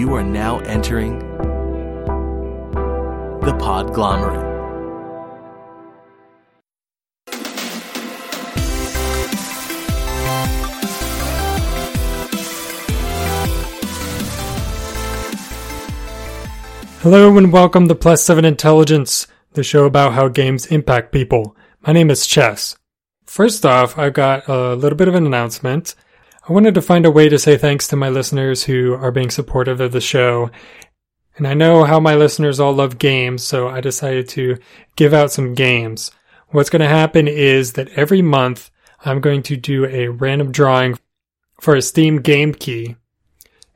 You are now entering the Podglomerate. Hello and welcome to Plus 7 Intelligence, the show about how games impact people. My name is Chess. First off, I've got a little bit of an announcement. I wanted to find a way to say thanks to my listeners who are being supportive of the show. And I know how my listeners all love games, so I decided to give out some games. What's going to happen is that every month I'm going to do a random drawing for a Steam game key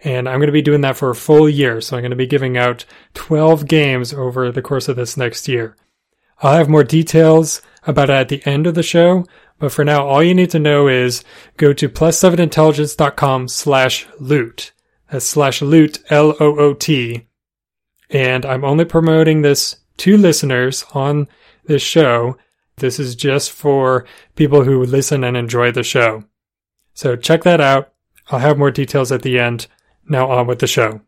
and I'm going to be doing that for a full year. So I'm going to be giving out 12 games over the course of this next year. I'll have more details about it at the end of the show. But for now, all you need to know is go to plus7intelligence.com slash loot. That's slash loot, L-O-O-T. And I'm only promoting this to listeners on this show. This is just for people who listen and enjoy the show. So check that out. I'll have more details at the end. Now on with the show.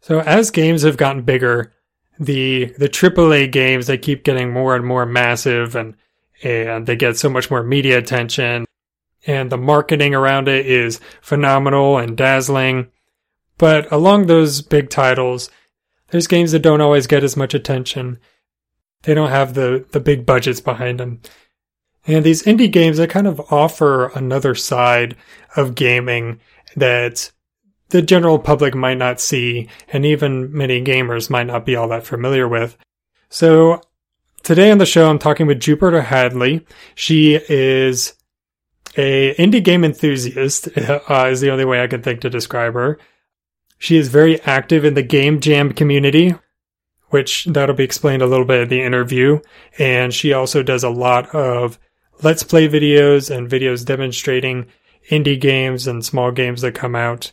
So as games have gotten bigger, the the AAA games they keep getting more and more massive and and they get so much more media attention and the marketing around it is phenomenal and dazzling. But along those big titles, there's games that don't always get as much attention. They don't have the the big budgets behind them. And these indie games that kind of offer another side of gaming that the general public might not see, and even many gamers might not be all that familiar with. So today on the show, I'm talking with Jupiter Hadley. She is a indie game enthusiast, uh, is the only way I can think to describe her. She is very active in the game jam community, which that'll be explained a little bit in the interview. And she also does a lot of let's play videos and videos demonstrating indie games and small games that come out.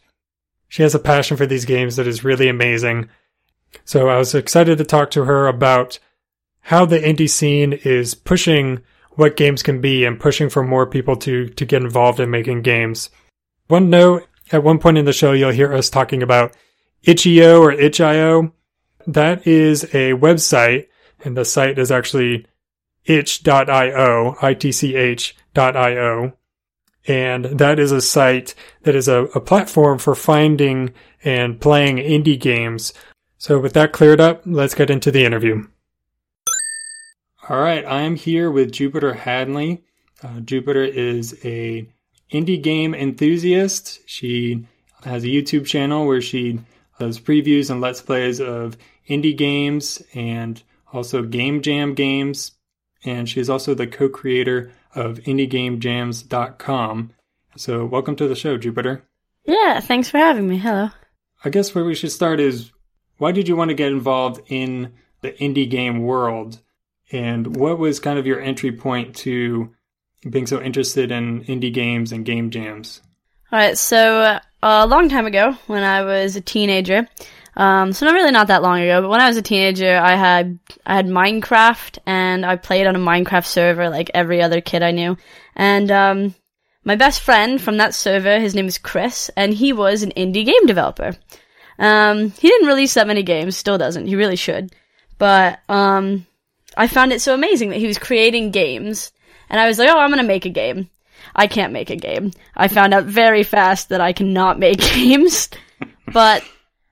She has a passion for these games that is really amazing. So I was excited to talk to her about how the indie scene is pushing what games can be and pushing for more people to, to get involved in making games. One note, at one point in the show, you'll hear us talking about itch.io or itch.io. That is a website, and the site is actually itch.io, I-T-C-H.io. And that is a site that is a, a platform for finding and playing indie games. So with that cleared up, let's get into the interview. All right, I'm here with Jupiter Hadley. Uh, Jupiter is a indie game enthusiast. She has a YouTube channel where she does previews and let's plays of indie games and also game jam games. And she's also the co-creator of indiegamejams.com. So, welcome to the show, Jupiter. Yeah, thanks for having me. Hello. I guess where we should start is why did you want to get involved in the indie game world? And what was kind of your entry point to being so interested in indie games and game jams? All right, so uh, a long time ago, when I was a teenager, um, so not really not that long ago, but when I was a teenager, I had I had Minecraft and I played on a Minecraft server like every other kid I knew. And um, my best friend from that server, his name is Chris, and he was an indie game developer. Um, he didn't release that many games, still doesn't. He really should. But um, I found it so amazing that he was creating games, and I was like, oh, I'm gonna make a game. I can't make a game. I found out very fast that I cannot make games, but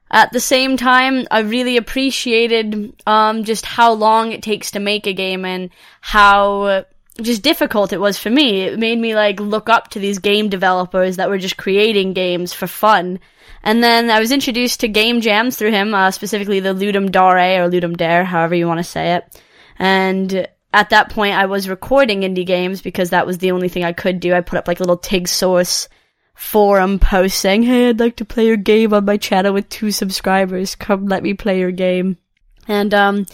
at the same time, I really appreciated um, just how long it takes to make a game and how just difficult it was for me. It made me like look up to these game developers that were just creating games for fun. And then I was introduced to game jams through him, uh, specifically the Ludum Dare or Ludum Dare, however you want to say it. And at that point, I was recording indie games because that was the only thing I could do. I put up like little TIGSource forum post saying, Hey, I'd like to play your game on my channel with two subscribers. Come let me play your game. And, um,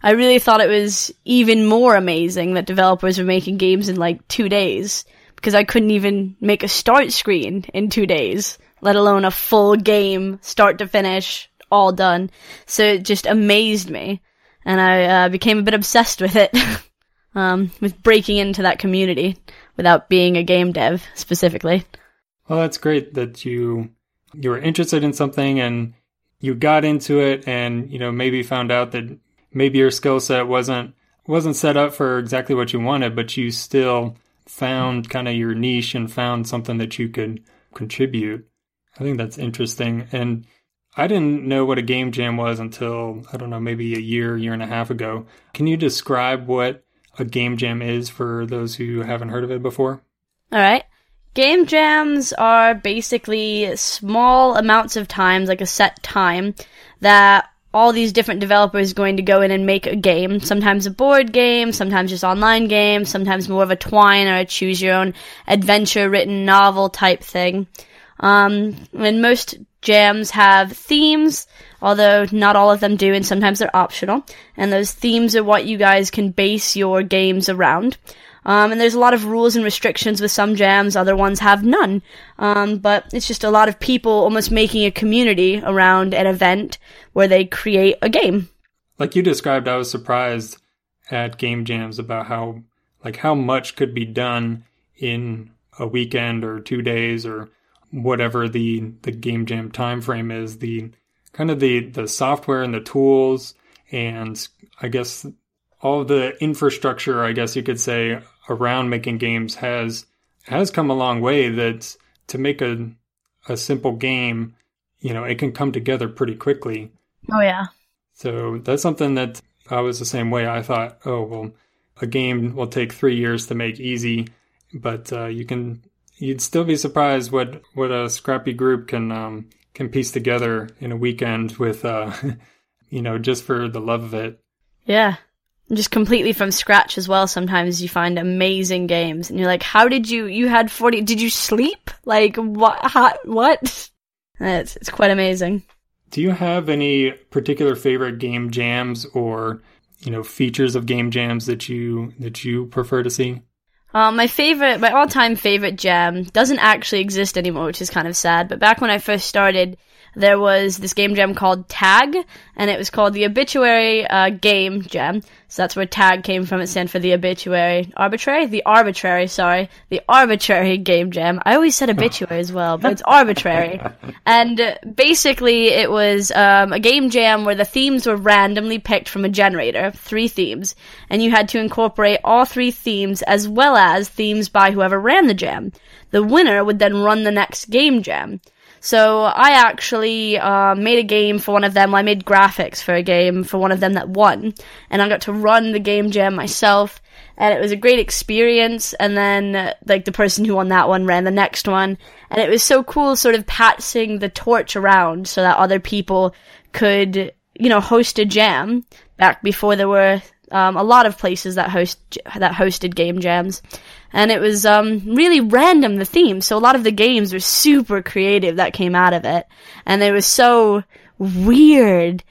I really thought it was even more amazing that developers were making games in like two days because I couldn't even make a start screen in two days, let alone a full game, start to finish, all done. So it just amazed me. And I uh, became a bit obsessed with it, um, with breaking into that community without being a game dev specifically. Well, that's great that you you were interested in something and you got into it and, you know, maybe found out that maybe your skill set wasn't wasn't set up for exactly what you wanted, but you still found kind of your niche and found something that you could contribute. I think that's interesting. And I didn't know what a game jam was until, I don't know, maybe a year, year and a half ago. Can you describe what a game jam is for those who haven't heard of it before? All right. Game jams are basically small amounts of times, like a set time, that all these different developers going to go in and make a game. Sometimes a board game, sometimes just online game, sometimes more of a twine or a choose your own adventure written novel type thing. Um, and most jams have themes, although not all of them do, and sometimes they're optional. And those themes are what you guys can base your games around. Um, and there's a lot of rules and restrictions with some jams, other ones have none. Um, but it's just a lot of people almost making a community around an event where they create a game. Like you described, I was surprised at game jams about how like how much could be done in a weekend or two days or whatever the the game jam time frame is the kind of the the software and the tools and i guess all the infrastructure i guess you could say around making games has has come a long way that to make a a simple game, you know, it can come together pretty quickly. Oh yeah. So that's something that I was the same way. I thought, oh well, a game will take three years to make easy, but uh, you can you'd still be surprised what what a scrappy group can um, can piece together in a weekend with uh, you know just for the love of it. Yeah just completely from scratch as well. Sometimes you find amazing games, and you're like, "How did you? You had forty? Did you sleep? Like what? How, what?" It's it's quite amazing. Do you have any particular favorite game jams or you know features of game jams that you that you prefer to see? Um, my favorite, my all-time favorite jam doesn't actually exist anymore, which is kind of sad. But back when I first started, there was this game jam called Tag, and it was called the Obituary uh, Game Jam. So that's where Tag came from. It stands for the Obituary Arbitrary, the Arbitrary, sorry, the Arbitrary Game Jam. I always said Obituary as well, but it's arbitrary. And uh, basically, it was um, a game jam where the themes were randomly picked from a generator, three themes, and you had to incorporate all three themes as well as themes by whoever ran the jam. The winner would then run the next game jam. So I actually uh, made a game for one of them. I made graphics for a game for one of them that won, and I got to run the game jam myself, and it was a great experience. And then, uh, like the person who won that one ran the next one, and it was so cool, sort of passing the torch around so that other people could, you know, host a jam back before there were um, a lot of places that host that hosted game jams and it was um, really random the theme. So a lot of the games were super creative that came out of it, and it was so weird.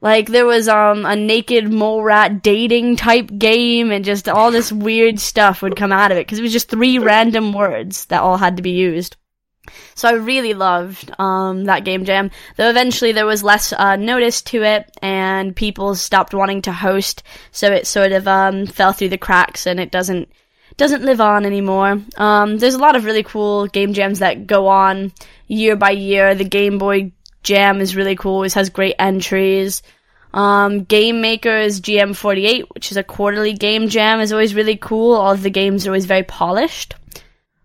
Like there was um a naked mole rat dating type game, and just all this weird stuff would come out of it because it was just three random words that all had to be used. So I really loved um, that game jam. Though eventually there was less uh, notice to it, and people stopped wanting to host, so it sort of um, fell through the cracks, and it doesn't doesn't live on anymore. Um, there's a lot of really cool game jams that go on year by year. The Game Boy Jam is really cool. It has great entries. Um, Game Maker's GM48, which is a quarterly game jam, is always really cool. All of the games are always very polished.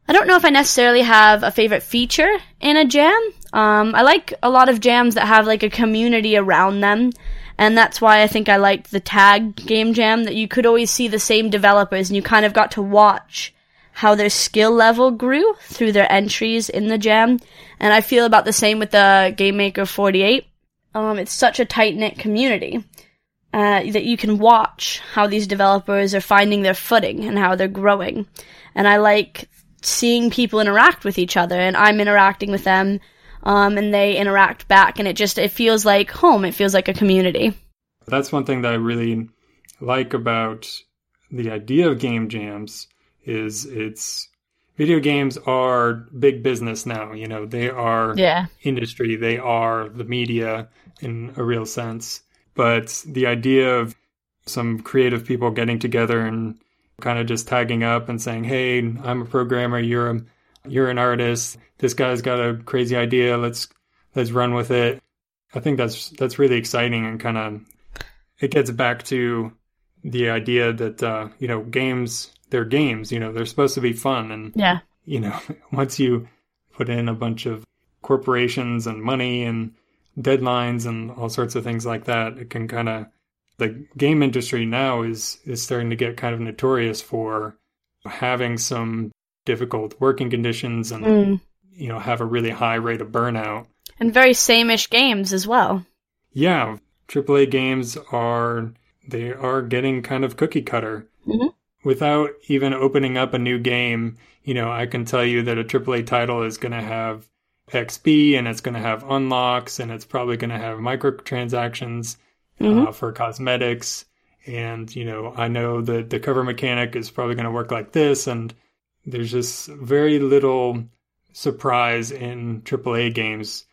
I don't know if I necessarily have a favorite feature in a jam. Um, I like a lot of jams that have like a community around them and that's why I think I liked the tag game jam that you could always see the same developers and you kind of got to watch how their skill level grew through their entries in the jam. And I feel about the same with the Game Maker 48. Um, it's such a tight knit community uh, that you can watch how these developers are finding their footing and how they're growing. And I like seeing people interact with each other, and I'm interacting with them um, and they interact back, and it just it feels like home. It feels like a community. That's one thing that I really like about the idea of game jams is it's video games are big business now. You know, they are yeah. industry, they are the media in a real sense. But the idea of some creative people getting together and kind of just tagging up and saying, "Hey, I'm a programmer. You're a you're an artist this guy's got a crazy idea. Let's let's run with it. I think that's that's really exciting and kind of it gets back to the idea that uh, you know games they're games you know they're supposed to be fun and Yeah. you know once you put in a bunch of corporations and money and deadlines and all sorts of things like that it can kind of the game industry now is is starting to get kind of notorious for having some difficult working conditions and Mm. you know have a really high rate of burnout And very same-ish games as well. yeah AAA games are they are getting kind of cookie cutter Mhm. without even opening up a new game you know i can tell you that a AAA title is going to have xp and it's going to have unlocks and it's probably going to have microtransactions Mhm. uh, for cosmetics and you know i know that the cover mechanic is probably going to work like this and there's just very little surprise in AAA games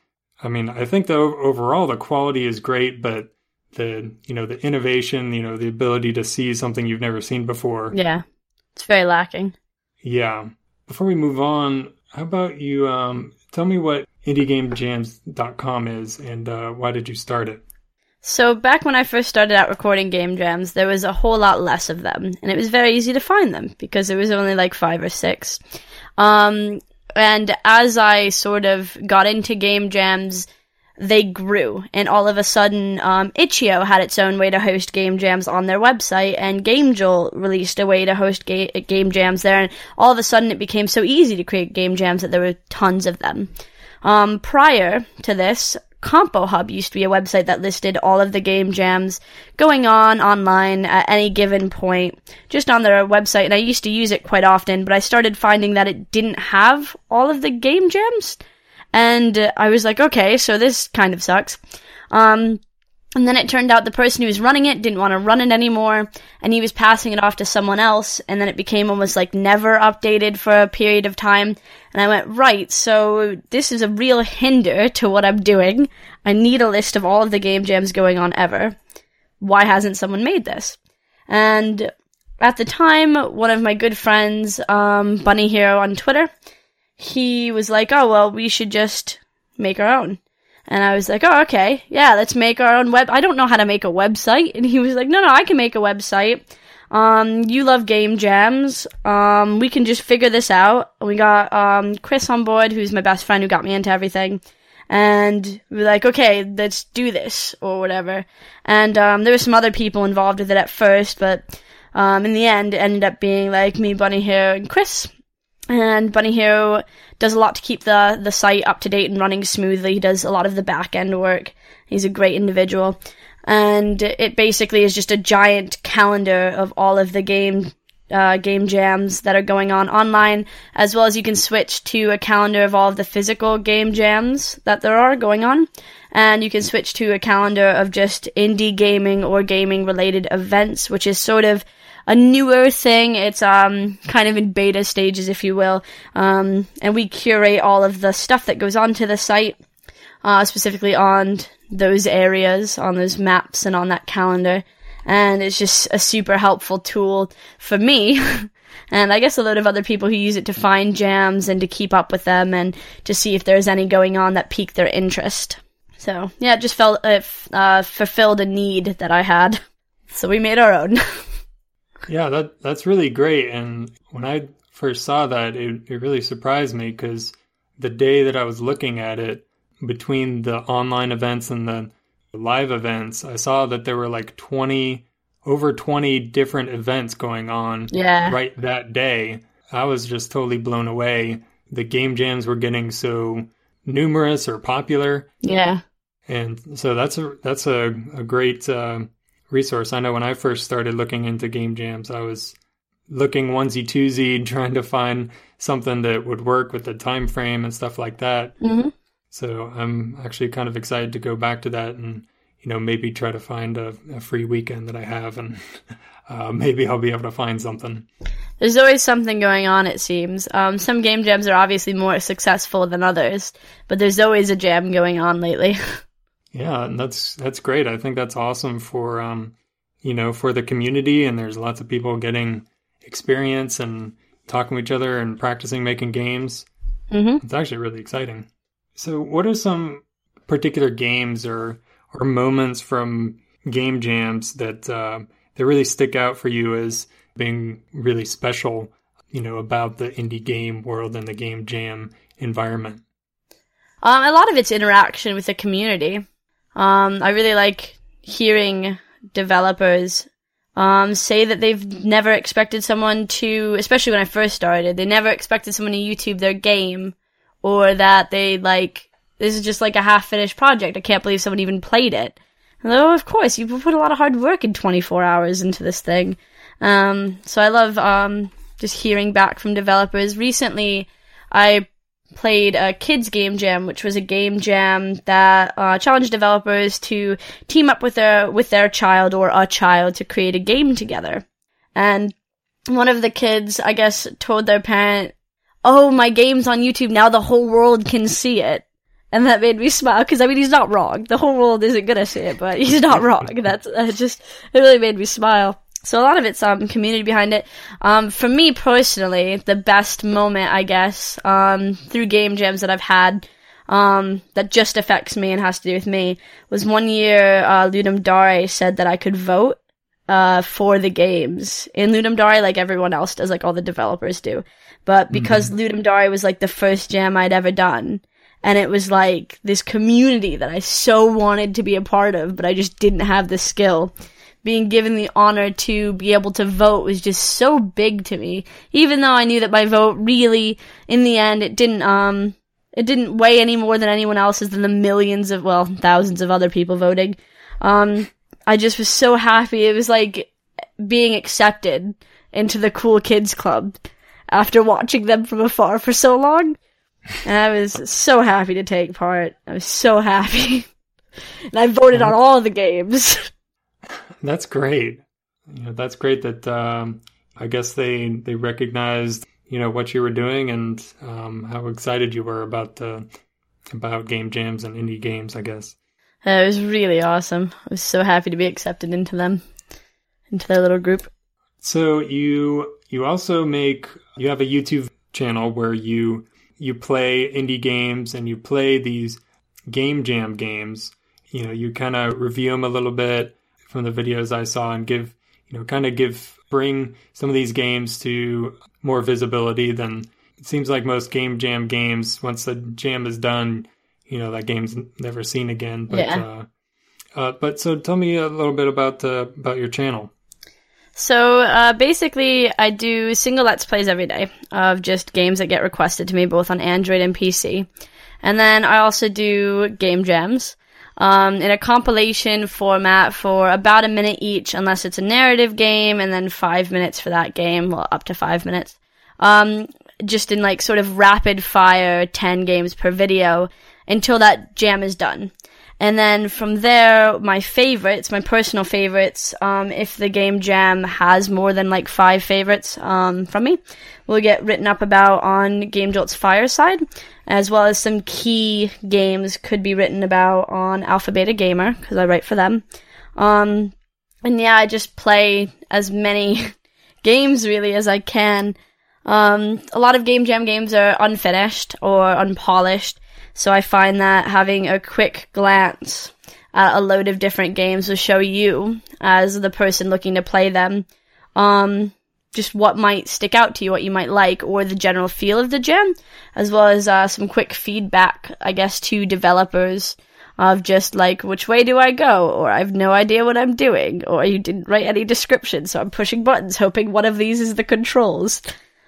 I mean, I think the overall the quality is great, but the you know the innovation, you know the ability to see something you've never seen before. Yeah. It's very lacking. Yeah. Before we move on, how about you um, tell me what indiegamejams.com is and uh, why did you start it? So back when I first started out recording game jams, there was a whole lot less of them, and it was very easy to find them because there was only like five or six. Um, and as I sort of got into game jams, they grew, and all of a sudden, um, Itch.io had its own way to host game jams on their website, and GameJolt released a way to host ga- game jams there, and all of a sudden it became so easy to create game jams that there were tons of them. Um, prior to this, Compo Hub used to be a website that listed all of the game jams going on online at any given point, just on their website, and I used to use it quite often, but I started finding that it didn't have all of the game jams, and I was like, okay, so this kind of sucks. Um, and then it turned out the person who was running it didn't want to run it anymore, and he was passing it off to someone else, and then it became almost like never updated for a period of time. And I went, right, so this is a real hinder to what I'm doing. I need a list of all of the game jams going on ever. Why hasn't someone made this? And at the time, one of my good friends, um, Bunny Hero on Twitter, he was like, oh, well, we should just make our own. And I was like, oh, okay, yeah, let's make our own web. I don't know how to make a website. And he was like, no, no, I can make a website. Um, you love game jams. Um, we can just figure this out. We got, um, Chris on board, who's my best friend who got me into everything. And we were like, okay, let's do this, or whatever. And, um, there were some other people involved with it at first, but, um, in the end, it ended up being like me, Bunny Hero, and Chris. And Bunny Hero does a lot to keep the, the site up to date and running smoothly. He does a lot of the back end work. He's a great individual. And it basically is just a giant calendar of all of the game, uh, game jams that are going on online, as well as you can switch to a calendar of all of the physical game jams that there are going on. And you can switch to a calendar of just indie gaming or gaming related events, which is sort of a newer thing. It's um kind of in beta stages, if you will. Um, and we curate all of the stuff that goes onto the site, uh, specifically on those areas, on those maps, and on that calendar. And it's just a super helpful tool for me. and I guess a lot of other people who use it to find jams and to keep up with them and to see if there's any going on that pique their interest. So yeah, it just felt it uh, fulfilled a need that I had. So we made our own. Yeah, that that's really great. And when I first saw that, it, it really surprised me because the day that I was looking at it, between the online events and the live events, I saw that there were like 20, over 20 different events going on yeah. right that day. I was just totally blown away. The game jams were getting so numerous or popular. Yeah. And so that's a that's a, a great uh, resource. I know when I first started looking into game jams, I was looking onesie twosie, trying to find something that would work with the time frame and stuff like that. hmm So I'm actually kind of excited to go back to that and you know maybe try to find a, a free weekend that I have and uh, maybe I'll be able to find something. There's always something going on, it seems. Um, some game jams are obviously more successful than others, but there's always a jam going on lately. Yeah, and that's that's great. I think that's awesome for um, you know, for the community and there's lots of people getting experience and talking to each other and practicing making games. hmm It's actually really exciting. So, what are some particular games or or moments from game jams that uh, that really stick out for you as being really special? You know about the indie game world and the game jam environment. Um, a lot of it's interaction with the community. Um, I really like hearing developers um, say that they've never expected someone to, especially when I first started, they never expected someone to YouTube their game, or that they like this is just like a half finished project. I can't believe someone even played it. Although, of course, you put a lot of hard work in 24 hours into this thing. Um, so I love um, just hearing back from developers. Recently, I played a kids game jam, which was a game jam that uh, challenged developers to team up with their with their child or a child to create a game together. And one of the kids, I guess, told their parent, "Oh, my game's on YouTube now. The whole world can see it." And that made me smile because I mean he's not wrong. The whole world isn't gonna see it, but he's not wrong. That's that just it really made me smile. So a lot of it's um community behind it. Um, for me personally, the best moment I guess um through game jams that I've had um that just affects me and has to do with me was one year uh, Ludum Dare said that I could vote uh for the games in Ludum Dare like everyone else does, like all the developers do. But because mm-hmm. Ludum Dare was like the first jam I'd ever done, and it was like this community that I so wanted to be a part of, but I just didn't have the skill being given the honor to be able to vote was just so big to me. Even though I knew that my vote really, in the end, it didn't, um, it didn't weigh any more than anyone else's than the millions of, well, thousands of other people voting. Um, I just was so happy. It was like being accepted into the cool kids club after watching them from afar for so long. And I was so happy to take part. I was so happy. and I voted on all the games. That's great. You know, that's great that um, I guess they they recognized you know what you were doing and um, how excited you were about uh, about game jams and indie games. I guess uh, it was really awesome. I was so happy to be accepted into them, into their little group. So you you also make you have a YouTube channel where you you play indie games and you play these game jam games. You know, you kind of review them a little bit from the videos I saw and give, you know, kind of give, bring some of these games to more visibility than it seems like most game jam games. Once the jam is done, you know, that game's never seen again. But, yeah. uh, uh, but so tell me a little bit about, uh, about your channel. So uh, basically, I do single let's plays every day of just games that get requested to me, both on Android and PC. And then I also do game jams um, in a compilation format for about a minute each, unless it's a narrative game, and then five minutes for that game, well, up to five minutes. Um, just in like sort of rapid fire, 10 games per video until that jam is done. And then from there, my favorites, my personal favorites, um, if the game jam has more than like five favorites um, from me, will get written up about on Game Jolt's Fireside, as well as some key games could be written about on Alpha Beta Gamer, because I write for them. Um, and yeah, I just play as many games really as I can. Um, a lot of Game Jam games are unfinished or unpolished, so I find that having a quick glance at a load of different games will show you, as the person looking to play them, um, just what might stick out to you, what you might like, or the general feel of the gem, as well as uh, some quick feedback, I guess, to developers of just like, which way do I go? Or I have no idea what I'm doing, or you didn't write any description, so I'm pushing buttons, hoping one of these is the controls.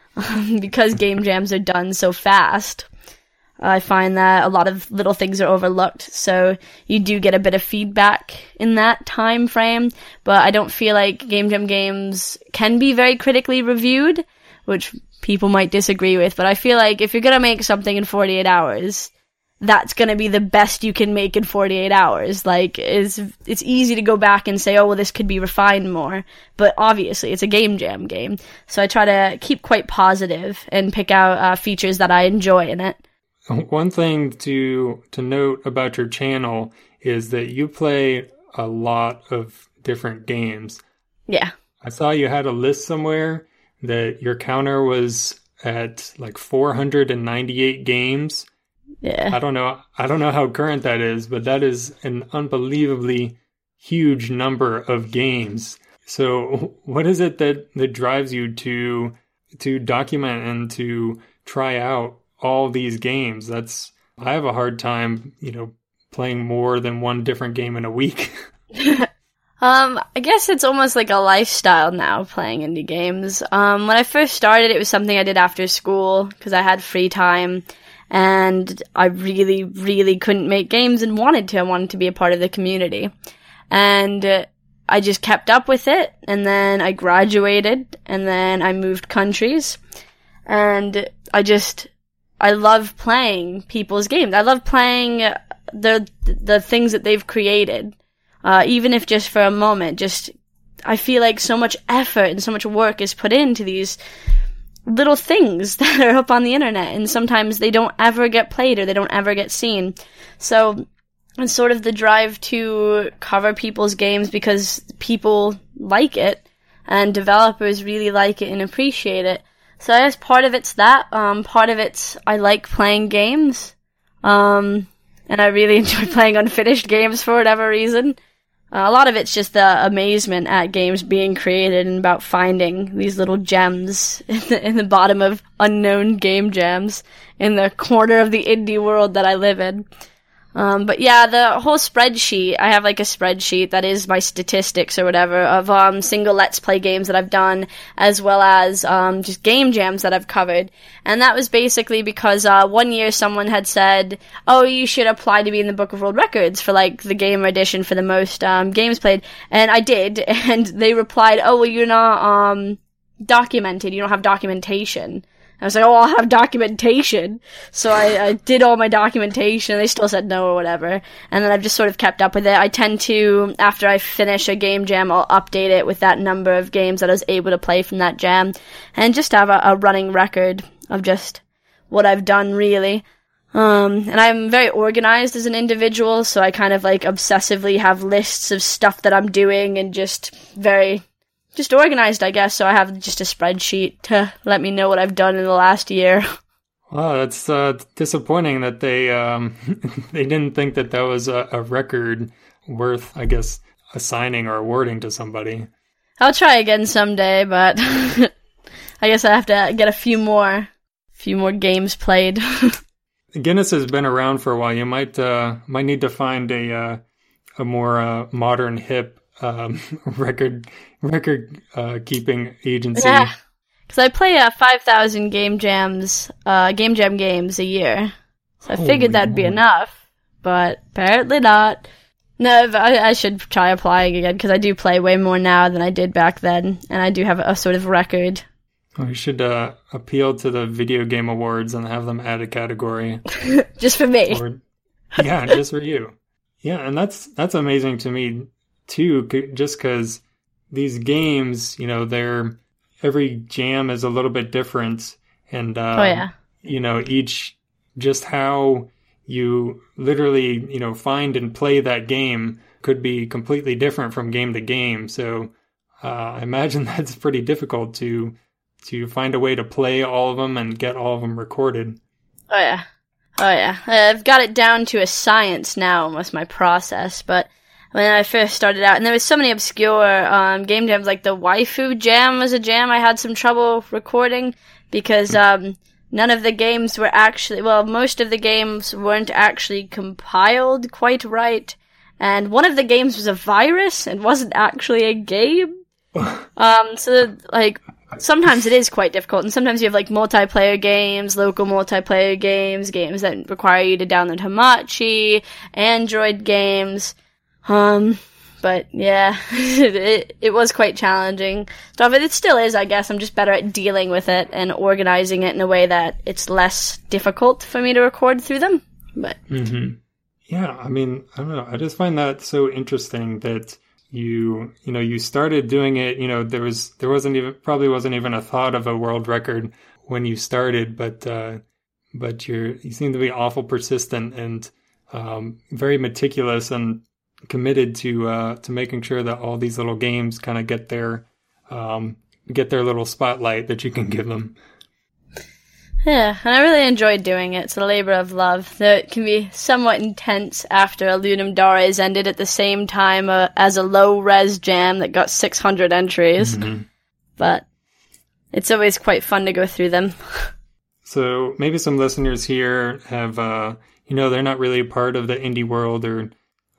because game jams are done so fast I find that a lot of little things are overlooked, so you do get a bit of feedback in that time frame, but I don't feel like Game Jam games can be very critically reviewed, which people might disagree with, but I feel like if you're gonna make something in 48 hours, that's gonna be the best you can make in 48 hours. Like, is it's easy to go back and say, oh, well, this could be refined more, but obviously it's a Game Jam game, so I try to keep quite positive and pick out uh, features that I enjoy in it. One thing to to note about your channel is that you play a lot of different games. Yeah. I saw you had a list somewhere that your counter was at like 498 games. Yeah. I don't know. I don't know how current that is, but that is an unbelievably huge number of games. So, what is it that that drives you to to document and to try out all these games? That's I have a hard time, you know, playing more than one different game in a week. Um, I guess it's almost like a lifestyle now playing indie games. Um, when I first started, it was something I did after school because I had free time and I really, really couldn't make games and wanted to. I wanted to be a part of the community. And uh, I just kept up with it and then I graduated and then I moved countries and I just, I love playing people's games. I love playing the, the things that they've created uh, even if just for a moment, just, I feel like so much effort and so much work is put into these little things that are up on the internet and sometimes they don't ever get played or they don't ever get seen. So, it's sort of the drive to cover people's games because people like it and developers really like it and appreciate it. So I guess part of it's that. Um, part of it's I like playing games. Um, and I really enjoy playing unfinished games for whatever reason. Uh, a lot of it's just the amazement at games being created and about finding these little gems in the, in the bottom of unknown game jams in the corner of the indie world that I live in. Um, but yeah, the whole spreadsheet, I have like a spreadsheet that is my statistics or whatever of, um, single Let's Play games that I've done, as well as, um, just game jams that I've covered. And that was basically because, uh, one year someone had said, oh, you should apply to be in the Book of World Records for like the game edition for the most, um, games played. And I did, and they replied, oh, well, you're not, um, documented, you don't have documentation. I was like, oh, I'll have documentation. So I, I, did all my documentation. They still said no or whatever. And then I've just sort of kept up with it. I tend to, after I finish a game jam, I'll update it with that number of games that I was able to play from that jam. And just have a, a running record of just what I've done really. Um, and I'm very organized as an individual, so I kind of like obsessively have lists of stuff that I'm doing and just very just organized, I guess. So I have just a spreadsheet to let me know what I've done in the last year. Wow, that's uh, disappointing that they um, they didn't think that that was a, a, record worth, I guess, assigning or awarding to somebody. I'll try again someday, but I guess I have to get a few more, few more games played. Guinness has been around for a while. You might uh, might need to find a uh, a more uh, modern, hip um, record record uh, keeping agency. Yeah, because I play uh, five thousand game jams, uh, game jam games a year, so I Holy figured that'd be enough, but apparently not. No, I, I should try applying again because I do play way more now than I did back then, and I do have a, a sort of record. We should uh, appeal to the video game awards and have them add a category just for me. Or, yeah, just for you. Yeah, and that's that's amazing to me too, just because these games, you know, they're every jam is a little bit different, and uh, oh yeah, you know, each just how you literally you know find and play that game could be completely different from game to game. So uh, I imagine that's pretty difficult to to find a way to play all of them and get all of them recorded. Oh yeah. Oh yeah. I've got it down to a science now, almost my process, but when I first started out, and there was so many obscure um, game jams, like the Waifu Jam was a jam I had some trouble recording because um, none of the games were actually, well, most of the games weren't actually compiled quite right, and one of the games was a virus and wasn't actually a game. um, so like sometimes it is quite difficult, and sometimes you have like multiplayer games, local multiplayer games, games that require you to download Hamachi, Android games. Um, but yeah, it, it was quite challenging stuff. It still is, I guess. I'm just better at dealing with it and organizing it in a way that it's less difficult for me to record through them. But mm-hmm. yeah, I mean, I don't know. I just find that so interesting that you, you know, you started doing it. You know, there was there wasn't even probably wasn't even a thought of a world record when you started, but uh, but you're you seem to be awful persistent and um, very meticulous and committed to uh, to making sure that all these little games kind of get their um, get their little spotlight that you can give them. Yeah, and I really enjoyed doing it. It's a labor of love. Though it can be somewhat intense after a Ludum Dare is ended at the same time uh, as a low res jam that got 600 entries. But it's always quite fun to go through them. So maybe some listeners here have, uh, you know, they're not really a part of the indie world or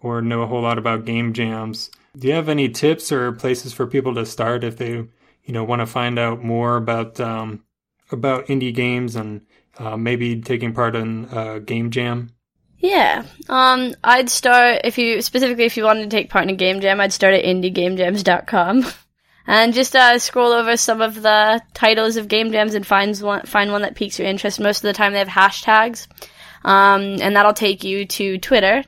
or know a whole lot about game jams. Do you have any tips or places for people to start if they, you know, want to find out more about um, about indie games and uh, maybe taking part in a game jam? Yeah. Um, I'd start if you specifically if you wanted to take part in a game jam, I'd start at indiegamejams.com and just uh, scroll over some of the titles of game jams and find one find one that piques your interest. Most of the time, they have hashtags, um, and that'll take you to Twitter.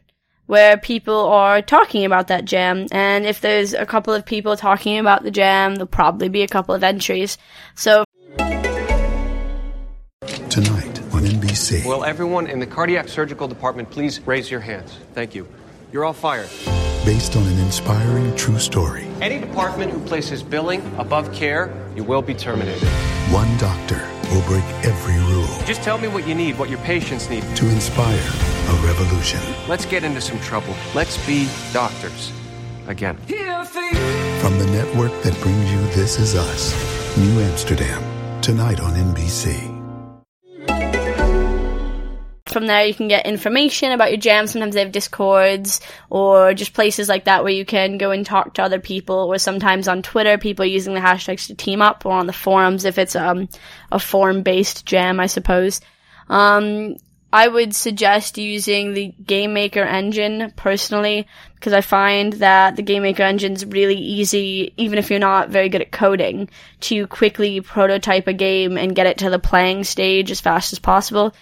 Where people are talking about that jam, and if there's a couple of people talking about the jam, there'll probably be a couple of entries. So Tonight on NBC. Will everyone in the cardiac surgical department please raise your hands? Thank you. You're all fired. based on an inspiring true story. Any department who places billing above care, you will be terminated. One doctor will break every rule Just tell me what you need, what your patients need. to inspire a revolution. Let's get into some trouble. Let's be doctors. Again. From the network that brings you This Is Us, New Amsterdam, tonight on NBC. from there you can get information about your jam. Sometimes they have discords or just places like that where you can go and talk to other people or sometimes on Twitter people using the hashtags to team up or on the forums if it's um a forum based jam I suppose. Um I would suggest using the Game Maker engine personally because I find that the Game Maker engine is really easy, even if you're not very good at coding, to quickly prototype a game and get it to the playing stage as fast as possible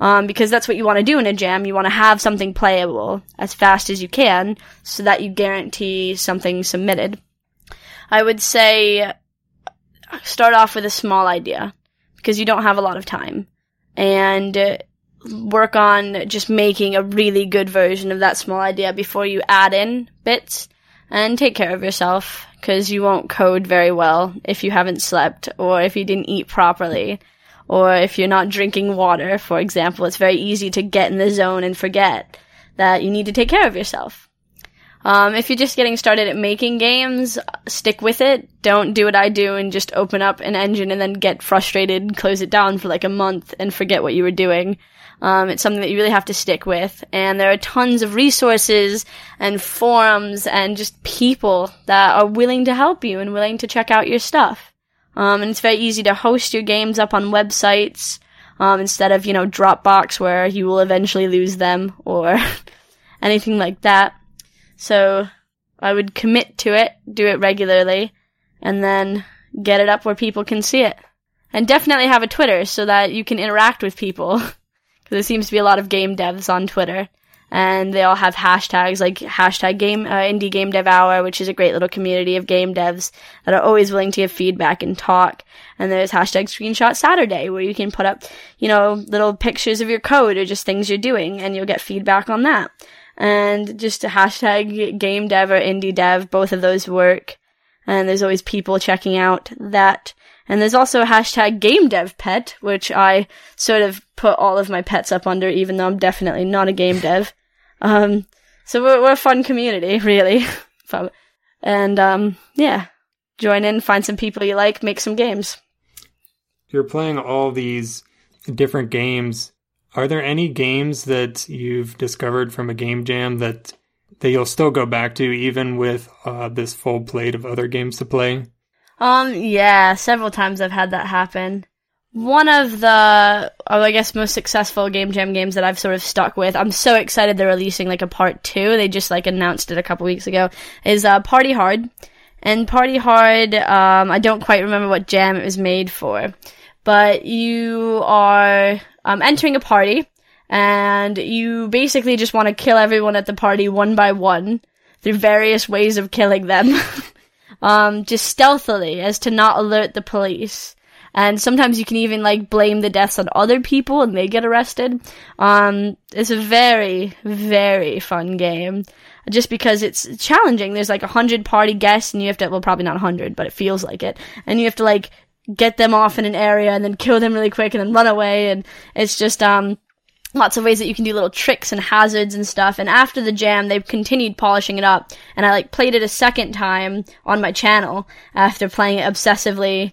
um, because that's what you want to do in a jam. You want to have something playable as fast as you can so that you guarantee something submitted. I would say start off with a small idea because you don't have a lot of time and work on just making a really good version of that small idea before you add in bits and take care of yourself because you won't code very well if you haven't slept or if you didn't eat properly or if you're not drinking water, for example, it's very easy to get in the zone and forget that you need to take care of yourself. Um, if you're just getting started at making games, stick with it. Don't do what I do and just open up an engine and then get frustrated, close it down for like a month and forget what you were doing. Um, it's something that you really have to stick with. And there are tons of resources and forums and just people that are willing to help you and willing to check out your stuff. Um, and it's very easy to host your games up on websites um, instead of, you know, Dropbox where you will eventually lose them or anything like that. So I would commit to it, do it regularly, and then get it up where people can see it. And definitely have a Twitter so that you can interact with people. There seems to be a lot of game devs on Twitter. And they all have hashtags like hashtag game, uh, indie game dev hour, which is a great little community of game devs that are always willing to give feedback and talk. And there's hashtag screenshot Saturday where you can put up, you know, little pictures of your code or just things you're doing and you'll get feedback on that. And just a hashtag game dev or indie dev, both of those work. And there's always people checking out that. And there's also a hashtag game dev pet, which I sort of put all of my pets up under, even though I'm definitely not a game dev. Um, so we're, we're a fun community, really. And, um, yeah. Join in, find some people you like, make some games. You're playing all these different games. Are there any games that you've discovered from a game jam that that you'll still go back to even with uh, this full plate of other games to play? Um, yeah, several times I've had that happen. One of the, oh, I guess, most successful Game Jam games that I've sort of stuck with, I'm so excited they're releasing like a part two. They just like announced it a couple weeks ago, is uh, Party Hard. And Party Hard, um, I don't quite remember what jam it was made for, but you are um, entering a party, and you basically just want to kill everyone at the party one by one through various ways of killing them. um, just stealthily as to not alert the police. And sometimes you can even like blame the deaths on other people and they get arrested. Um, it's a very, very fun game. Just because it's challenging. There's like a hundred party guests and you have to, well probably not a hundred, but it feels like it. And you have to like get them off in an area and then kill them really quick and then run away. And it's just, um, lots of ways that you can do little tricks and hazards and stuff. And after the jam, they've continued polishing it up. And I like played it a second time on my channel after playing it obsessively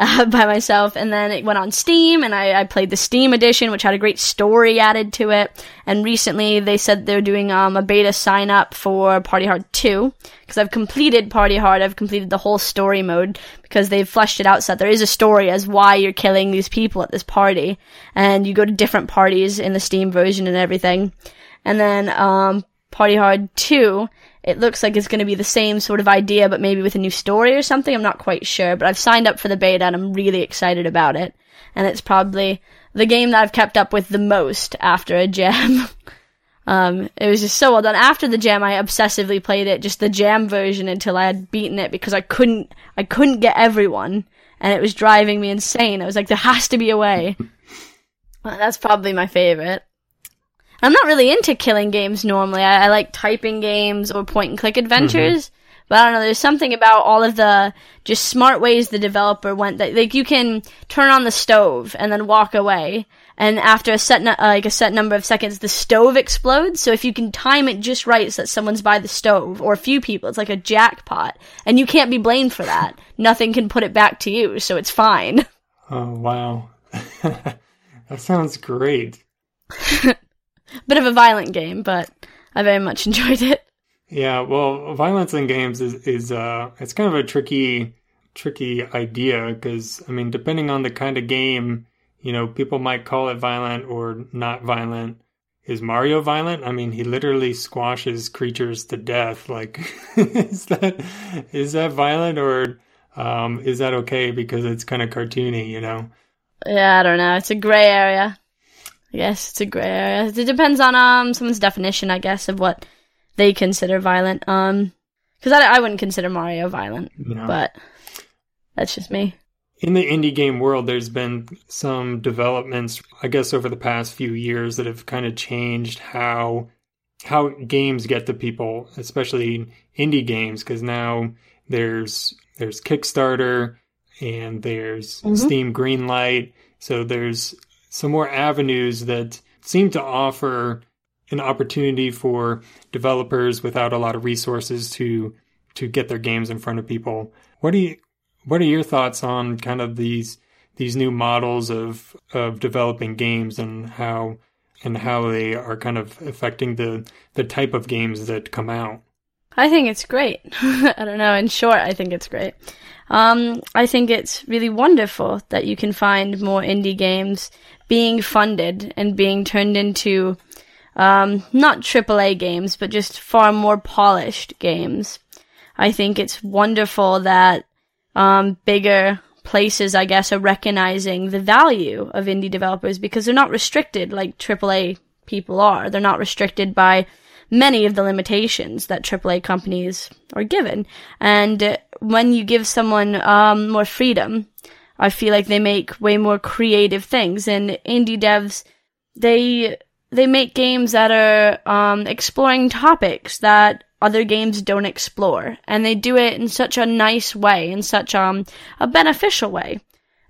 uh, by myself. And then it went on Steam, and I, I, played the Steam edition, which had a great story added to it. And recently, they said they're doing um, a beta sign up for Party Hard 2 because I've completed Party Hard. I've completed the whole story mode because they've fleshed it out so that there is a story as why you're killing these people at this party, and you go to different parties in the Steam version and everything. And then um, Party Hard 2 it looks like it's going to be the same sort of idea, but maybe with a new story or something. I'm not quite sure, but I've signed up for the beta and I'm really excited about it. And it's probably the game that I've kept up with the most after a jam. um, it was just so well done. After the jam, I obsessively played it, just the jam version until I had beaten it because I couldn't, I couldn't get everyone and it was driving me insane. I was like, there has to be a way. well, that's probably my favorite. I'm not really into killing games normally. I, I like typing games or point and click adventures. Mm-hmm. But I don't know, there's something about all of the just smart ways the developer went that like you can turn on the stove and then walk away and after a set uh, like a set number of seconds the stove explodes so if you can time it just right so that someone's by the stove or a few people it's like a jackpot and you can't be blamed for that nothing can put it back to you so it's fine oh wow that sounds great Bit of a violent game, but I very much enjoyed it. Yeah, well, violence in games is is uh it's kind of a tricky tricky idea because I mean, depending on the kind of game, you know, people might call it violent or not violent. Is Mario violent? I mean, he literally squashes creatures to death. Like, is that is that violent or um, is that okay because it's kind of cartoony? You know? Yeah, I don't know. It's a gray area. I guess it's a gray area. It depends on um someone's definition, I guess, of what they consider violent. Um, because I, I wouldn't consider Mario violent, no. but that's just me. In the indie game world, there's been some developments, I guess, over the past few years that have kind of changed how how games get to people, especially indie games, because now there's there's Kickstarter and there's mm-hmm. Steam Greenlight. So there's some more avenues that seem to offer an opportunity for developers without a lot of resources to to get their games in front of people. What do you what are your thoughts on kind of these these new models of of developing games and how and how they are kind of affecting the the type of games that come out? I think it's great. I don't know. In short, I think it's great. Um, I think it's really wonderful that you can find more indie games being funded and being turned into um, not AAA games, but just far more polished games. I think it's wonderful that um, bigger places, I guess, are recognizing the value of indie developers because they're not restricted like AAA people are. They're not restricted by many of the limitations that AAA companies are given. And when you give someone um, more freedom, I feel like they make way more creative things. And indie devs, they they make games that are um, exploring topics that other games don't explore, and they do it in such a nice way, in such um, a beneficial way.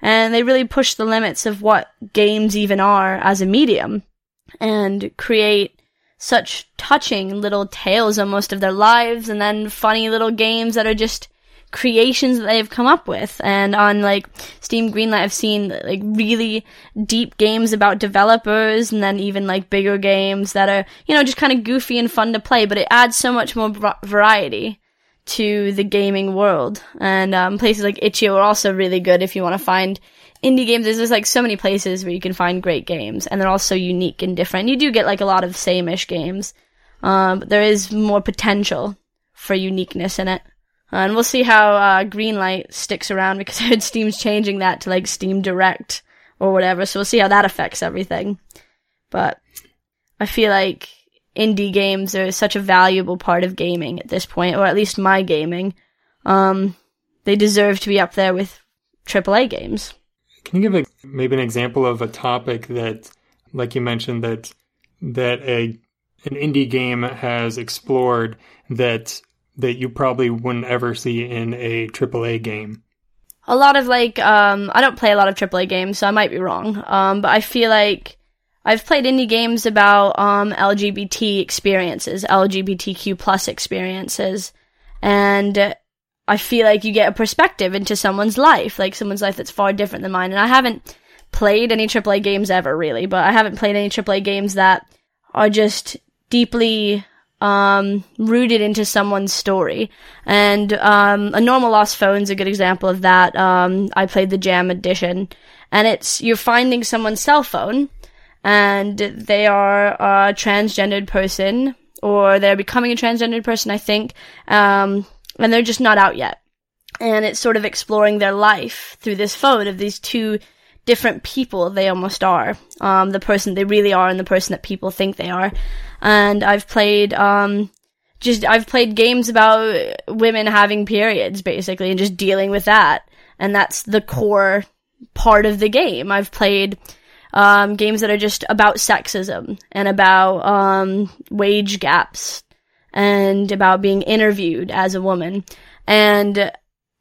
And they really push the limits of what games even are as a medium, and create such touching little tales almost of their lives and then funny little games that are just creations that they've come up with. And on like Steam Greenlight, I've seen like really deep games about developers and then even like bigger games that are, you know, just kind of goofy and fun to play, but it adds so much more variety to the gaming world. And um, places like itch.io are also really good if you want to find indie games, there's just like so many places where you can find great games, and they're all so unique and different. You do get like a lot of same-ish games, um, but there is more potential for uniqueness in it. and we'll see how uh, Greenlight sticks around because I heard Steam's changing that to like Steam Direct or whatever. So we'll see how that affects everything. But I feel like indie games are such a valuable part of gaming at this point, or at least my gaming. Um, they deserve to be up there with AAA games. Can you give a, maybe an example of a topic that, like you mentioned, that that a an indie game has explored that that you probably wouldn't ever see in a AAA game? a lot of like um I don't play a lot of AAA games, so I might be wrong. Um, but I feel like I've played indie games about um LGBT experiences, LGBTQ plus experiences, and I feel like you get a perspective into someone's life, like someone's life that's far different than mine. And I haven't played any AAA games ever, really, but I haven't played any AAA games that are just deeply um, rooted into someone's story. And um, a normal lost phone is a good example of that. Um, I played the Jam edition, and it's you're finding someone's cell phone, and they are a transgendered person, or they're becoming a transgendered person, I think, um, and they're just not out yet. And it's sort of exploring their life through this phone of these two different people they almost are. Um, the person they really are and the person that people think they are. And I've played, um, just, I've played games about women having periods, basically, and just dealing with that. And that's the core part of the game. I've played, um, games that are just about sexism and about, um, wage gaps and about being interviewed as a woman. And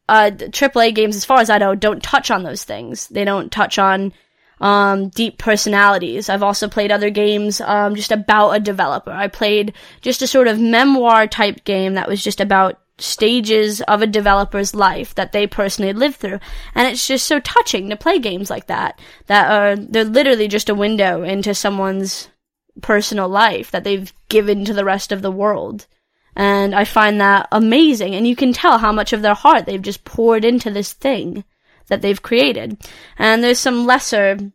uh, AAA games, as far as I know, don't touch on those things. They don't touch on um, deep personalities. I've also played other games um, just about a developer. I played just a sort of memoir type game that was just about stages of a developer's life that they personally lived through. And it's just so touching to play games like that, that are, they're literally just a window into someone's personal life that they've given to the rest of the world. And I find that amazing. And you can tell how much of their heart they've just poured into this thing that they've created. And there's some lesser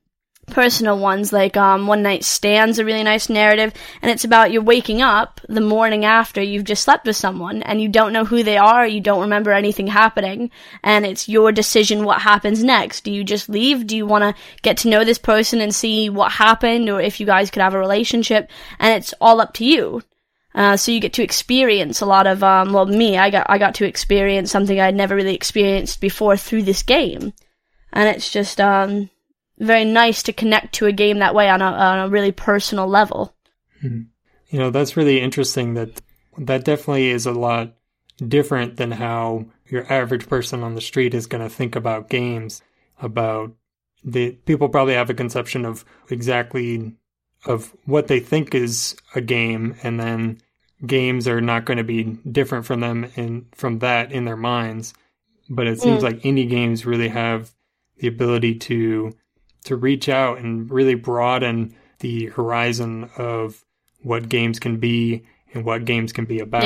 personal ones like um, one night stands a really nice narrative and it's about you're waking up the morning after you've just slept with someone and you don't know who they are you don't remember anything happening and it's your decision what happens next. Do you just leave? Do you want to get to know this person and see what happened or if you guys could have a relationship? And it's all up to you. Uh, so you get to experience a lot of, um, well, me, I got, I got to experience something I'd never really experienced before through this game. And it's just, um, very nice to connect to a game that way on a, on a really personal level. Hmm. You know, that's really interesting that that definitely is a lot different than how your average person on the street is going to think about games about the people probably have a conception of exactly of what they think is a game and then games are not going to be different from them and from that in their minds but it seems mm. like indie games really have the ability to to reach out and really broaden the horizon of what games can be and what games can be about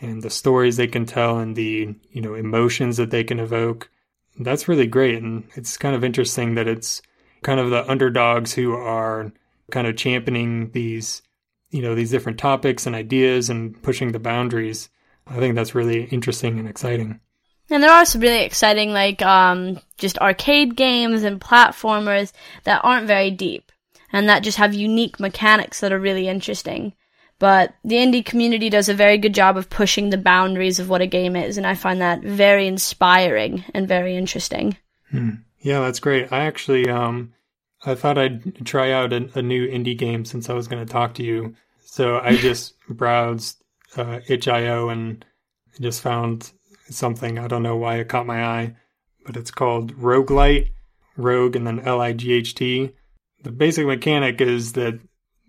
yeah. and the stories they can tell and the you know emotions that they can evoke. That's really great. And it's kind of interesting that it's kind of the underdogs who are kind of championing these you know these different topics and ideas and pushing the boundaries. I think that's really interesting and exciting and there are some really exciting like um just arcade games and platformers that aren't very deep and that just have unique mechanics that are really interesting but the indie community does a very good job of pushing the boundaries of what a game is and i find that very inspiring and very interesting hmm. yeah that's great i actually um I thought I'd try out a, a new indie game since I was going to talk to you. So I just browsed uh, itch.io and just found something. I don't know why it caught my eye, but it's called Roguelight, Rogue and then L I G H T. The basic mechanic is that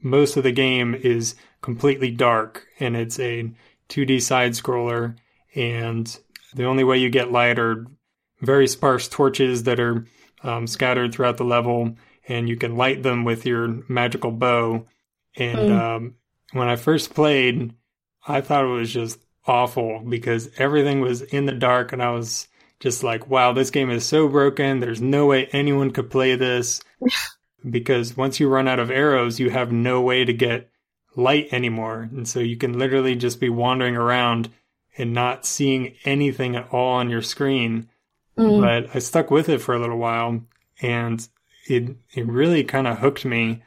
most of the game is completely dark and it's a 2D side scroller. And the only way you get light are very sparse torches that are um, scattered throughout the level and you can light them with your magical bow. And mm. um, when I first played, I thought it was just awful because everything was in the dark, and I was just like, wow, this game is so broken. There's no way anyone could play this. because once you run out of arrows, you have no way to get light anymore. And so you can literally just be wandering around and not seeing anything at all on your screen. Mm. But I stuck with it for a little while and it it really kind of hooked me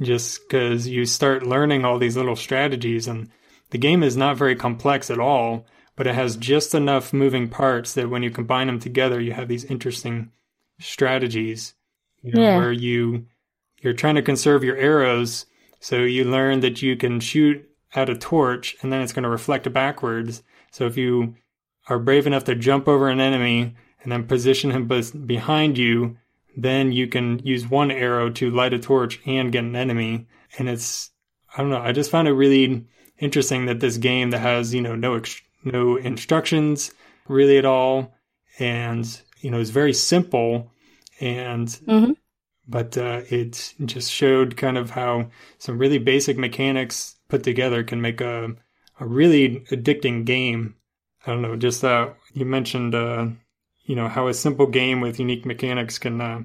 just because you start learning all these little strategies and the game is not very complex at all but it has just enough moving parts that when you combine them together you have these interesting strategies you know, yeah. where you you're trying to conserve your arrows so you learn that you can shoot at a torch and then it's going to reflect backwards so if you are brave enough to jump over an enemy and then position him behind you, then you can use one arrow to light a torch and get an enemy. And it's, I don't know, I just found it really interesting that this game that has, you know, no, ex- no instructions really at all. And, you know, is very simple and, Mhm. but, uh, it just showed kind of how some really basic mechanics put together can make a, a really addicting game. I don't know, just, uh, you mentioned, uh, you know, how a simple game with unique mechanics can, uh,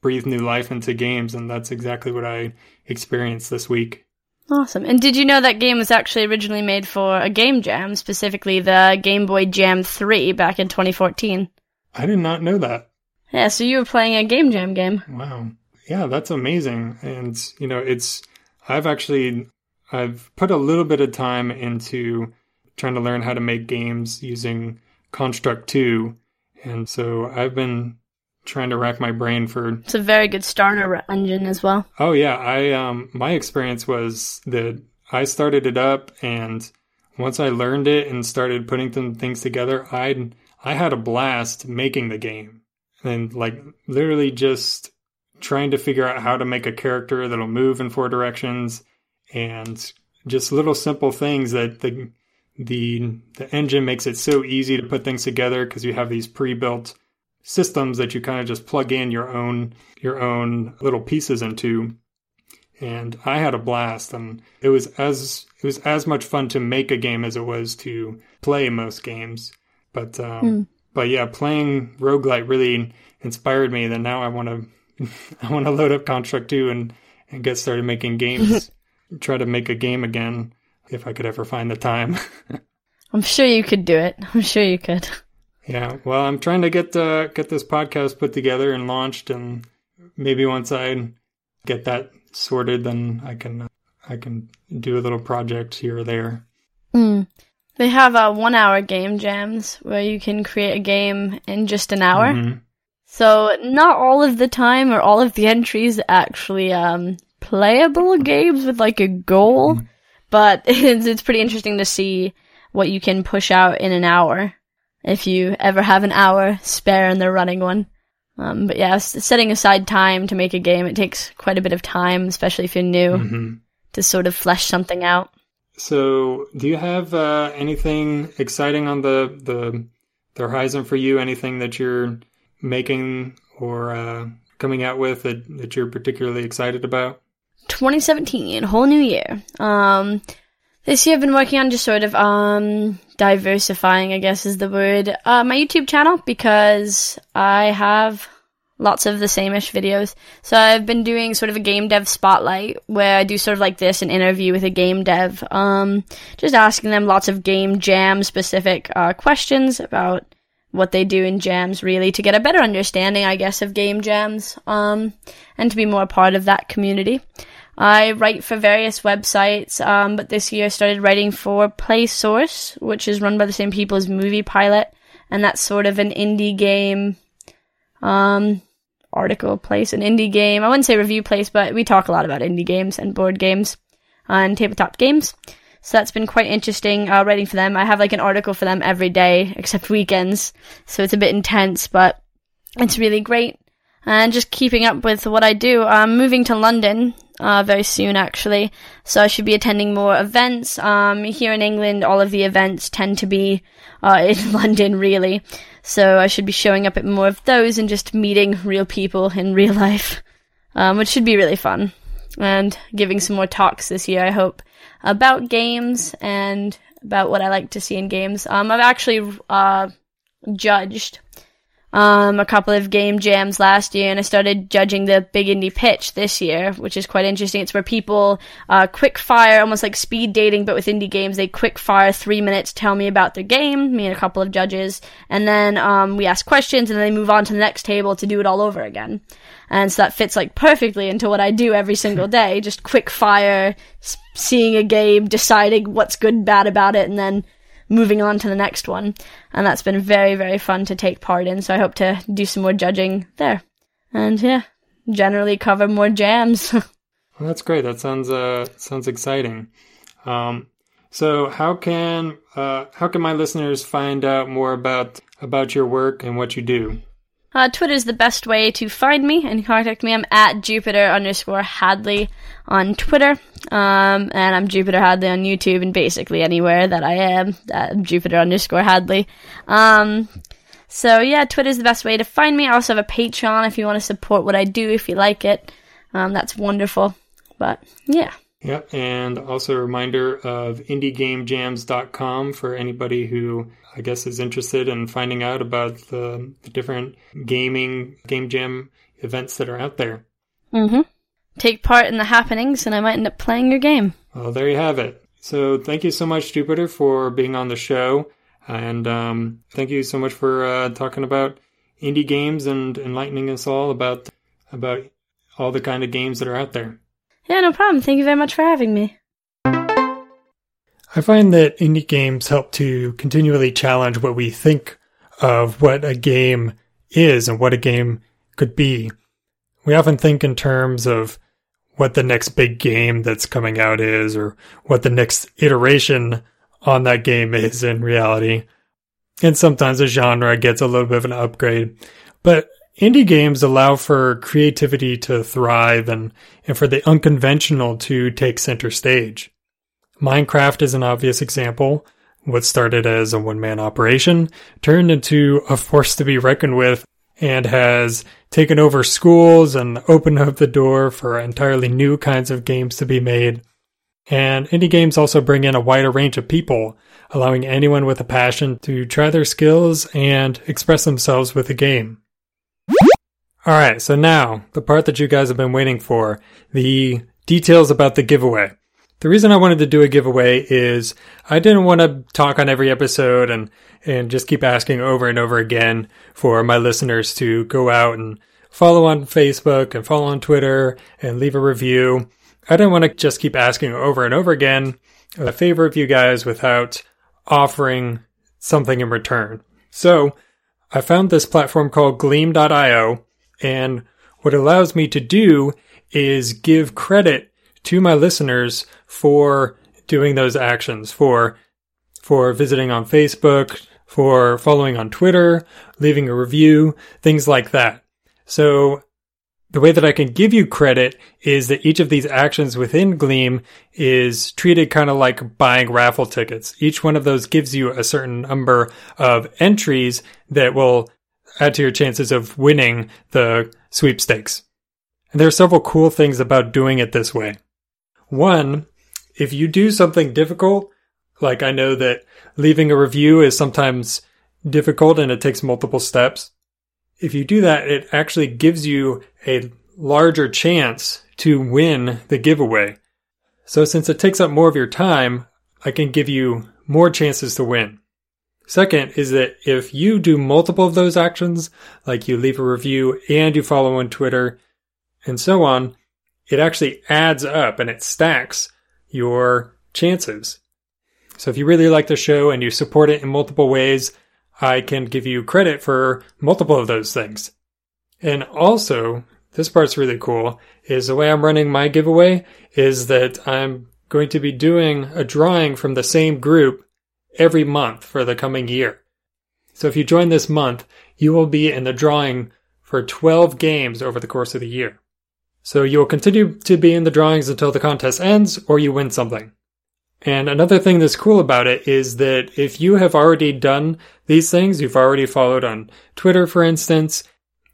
breathe new life into games. And that's exactly what I experienced this week. Awesome. And did you know that game was actually originally made for a game jam, specifically the Game Boy Jam 3 back in 2014? I did not know that. Yeah, so you were playing a game jam game. Wow. Yeah, that's amazing. And, you know, it's, I've actually, I've put a little bit of time into trying to learn how to make games using Construct 2. And so I've been trying to rack my brain for, It's a very good starter engine as well. oh yeah, I, um, my experience was that I started it up and once I learned it and started putting some things together, I, I had a blast making the game and like literally just trying to figure out how to make a character that'll move in four directions and just little simple things that the the the engine makes it so easy to put things together because you have these pre-built systems that you kind of just plug in your own your own little pieces into and I had a blast and it was as it was as much fun to make a game as it was to play most games but um but yeah playing Roguelight really inspired me that now I want to I want to load up Construct 2 and and get started making games try to make a game again if I could ever find the time I'm sure you could do it. I'm sure you could. Yeah, well, I'm trying to get uh, get this podcast put together and launched, and maybe once I get that sorted, then I can uh, I can do a little project here or there. Mm. They have uh, one hour game jams where you can create a game in just an hour. Mhm. So not all of the time or all of the entries actually um, playable games with like a goal, but it's, it's pretty interesting to see what you can push out in an hour if you ever have an hour spare in the running one. Um, but yeah, s- setting aside time to make a game, it takes quite a bit of time, especially if you're new, Mhm. to sort of flesh something out. So, do you have uh, anything exciting on the, the the horizon for you? Anything that you're making or uh, coming out with that, that you're particularly excited about? 2017, whole new year. Um, this year I've been working on just sort of um diversifying, I guess is the word. Uh, my YouTube channel because I have lots of the same-ish videos. So I've been doing sort of a game dev spotlight where I do sort of like this, an interview with a game dev, um, just asking them lots of game jam specific uh, questions about what they do in jams really to get a better understanding, I guess, of game jams, um, and to be more part of that community. I write for various websites, um, but this year I started writing for Play Source, which is run by the same people as Movie Pilot, and that's sort of an indie game, um, article place, an indie game. I wouldn't say review place, but we talk a lot about indie games and board games and tabletop games. So that's been quite interesting uh, writing for them. I have like an article for them every day, except weekends. So it's a bit intense, but it's really great. And just keeping up with what I do. I'm moving to London uh, very soon, actually. So I should be attending more events. Um, here in England, all of the events tend to be uh, in London, really. So I should be showing up at more of those and just meeting real people in real life, um, which should be really fun. And giving some more talks this year, I hope, about games and about what I like to see in games. Um, I've actually uh, judged um, a couple of game jams last year, and I started judging the Big Indie Pitch this year, which is quite interesting. It's where people uh, quick fire, almost like speed dating, but with indie games. They quick fire three minutes, tell me about their game, me and a couple of judges, and then um, we ask questions, and then they move on to the next table to do it all over again. And so that fits like perfectly into what I do every single day. Just quick fire, s- seeing a game, deciding what's good and bad about it, and then moving on to the next one. And that's been very, very fun to take part in. So I hope to do some more judging there. And yeah, generally cover more jams. Well, that's great. That sounds uh sounds exciting. Um, So how can uh, how can my listeners find out more about about your work and what you do? Uh, Twitter is the best way to find me and contact me. I'm at Jupiter underscore Hadley on Twitter. Um, and I'm Jupiter Hadley on YouTube and basically anywhere that I am. I'm Jupiter underscore Hadley. Um, so yeah, Twitter is the best way to find me. I also have a Patreon if you want to support what I do, if you like it. Um, that's wonderful. But yeah. Yep, and also a reminder of indiegamejams.com for anybody who I guess is interested in finding out about the, the different gaming game jam events that are out there. Mm-hmm. Take part in the happenings, and I might end up playing your game. Well, there you have it. So thank you so much, Jupiter, for being on the show, and um, thank you so much for uh, talking about indie games and enlightening us all about about all the kind of games that are out there. Yeah, no problem. Thank you very much for having me. I find that indie games help to continually challenge what we think of what a game is and what a game could be. We often think in terms of what the next big game that's coming out is or what the next iteration on that game is in reality. And sometimes a genre gets a little bit of an upgrade. But indie games allow for creativity to thrive and, and for the unconventional to take center stage. Minecraft is an obvious example. What started as a one man operation turned into a force to be reckoned with and has taken over schools and opened up the door for entirely new kinds of games to be made. And indie games also bring in a wider range of people, allowing anyone with a passion to try their skills and express themselves with a game. Alright, so now, the part that you guys have been waiting for, the details about the giveaway. The reason I wanted to do a giveaway is I didn't want to talk on every episode and, and just keep asking over and over again for my listeners to go out and follow on Facebook and follow on Twitter and leave a review. I didn't want to just keep asking over and over again uh, a favor of you guys without offering something in return. So I found this platform called gleam.io and what it allows me to do is give credit to my listeners for doing those actions, for for visiting on Facebook, for following on Twitter, leaving a review, things like that. So the way that I can give you credit is that each of these actions within Gleam is treated kind of like buying raffle tickets. Each one of those gives you a certain number of entries that will add to your chances of winning the sweepstakes. And there are several cool things about doing it this way. One, if you do something difficult, like I know that leaving a review is sometimes difficult and it takes multiple steps. If you do that, it actually gives you a larger chance to win the giveaway. So since it takes up more of your time, I can give you more chances to win. Second is that if you do multiple of those actions, like you leave a review and you follow on Twitter and so on, it actually adds up and it stacks your chances. So if you really like the show and you support it in multiple ways, I can give you credit for multiple of those things. And also, this part's really cool, is the way I'm running my giveaway is that I'm going to be doing a drawing from the same group every month for the coming year. So if you join this month, you will be in the drawing for 12 games over the course of the year. So you will continue to be in the drawings until the contest ends or you win something. And another thing that's cool about it is that if you have already done these things, you've already followed on Twitter, for instance,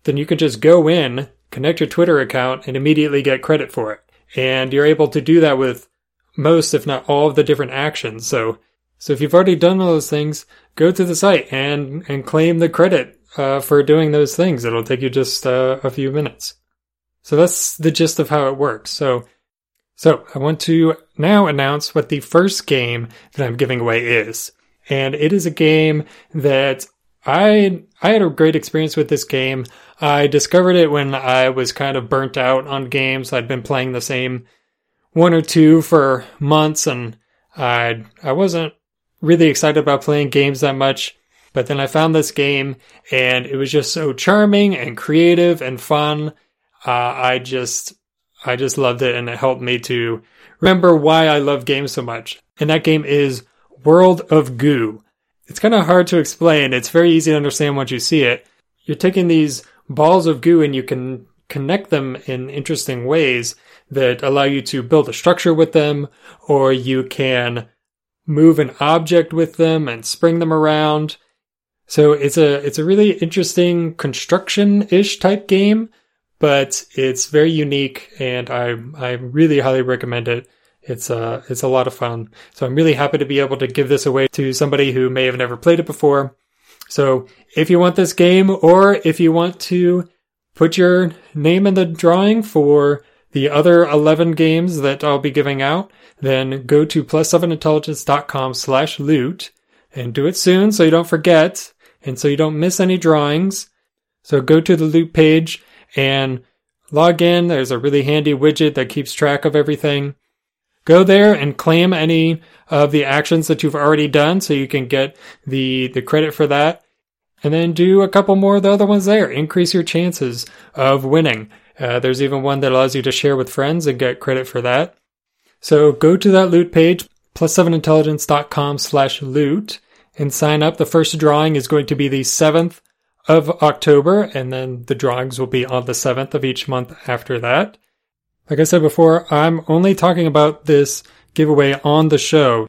then you can just go in, connect your Twitter account, and immediately get credit for it. And you're able to do that with most, if not all, of the different actions. So, so if you've already done all those things, go to the site and and claim the credit uh, for doing those things. It'll take you just uh, a few minutes. So that's the gist of how it works. So, so I want to now announce what the first game that I'm giving away is. And it is a game that I, I had a great experience with this game. I discovered it when I was kind of burnt out on games. I'd been playing the same one or two for months and I, I wasn't really excited about playing games that much. But then I found this game and it was just so charming and creative and fun uh, I just I just loved it and it helped me to remember why I love games so much. And that game is World of Goo. It's kind of hard to explain. It's very easy to understand once you see it. You're taking these balls of goo and you can connect them in interesting ways that allow you to build a structure with them, or you can move an object with them and spring them around. So it's a it's a really interesting construction-ish type game, but it's very unique and I I really highly recommend it. It's uh it's a lot of fun. So I'm really happy to be able to give this away to somebody who may have never played it before. So if you want this game or if you want to put your name in the drawing for the other 11 games that I'll be giving out, then go to plus7intelligence.com slash loot and do it soon so you don't forget and so you don't miss any drawings. So go to the loot page and log in. There's a really handy widget that keeps track of everything. Go there and claim any of the actions that you've already done so you can get the, the credit for that. And then do a couple more of the other ones there. Increase your chances of winning. Uh, there's even one that allows you to share with friends and get credit for that. So go to that loot page, plus7intelligence.com slash loot, and sign up. The first drawing is going to be the 7th of October, and then the drawings will be on the 7th of each month after that. Like I said before, I'm only talking about this giveaway on the show.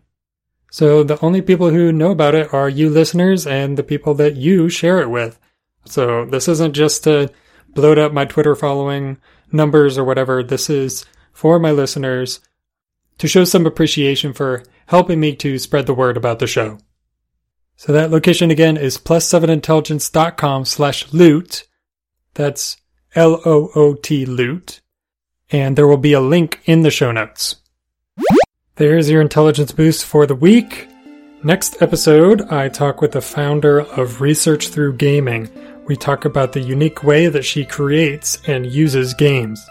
So the only people who know about it are you listeners and the people that you share it with. So this isn't just to bloat up my Twitter following numbers or whatever. This is for my listeners to show some appreciation for helping me to spread the word about the show. So that location again is plus7intelligence.com slash loot. That's L-O-O-T loot. And there will be a link in the show notes. There's your intelligence boost for the week. Next episode, I talk with the founder of Research Through Gaming we talk about the unique way that she creates and uses games.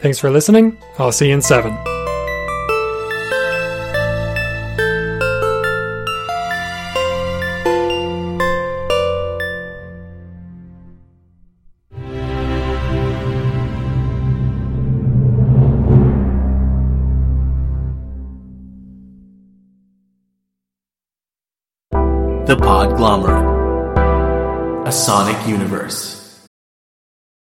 Thanks for listening. I'll see you in 7. yours.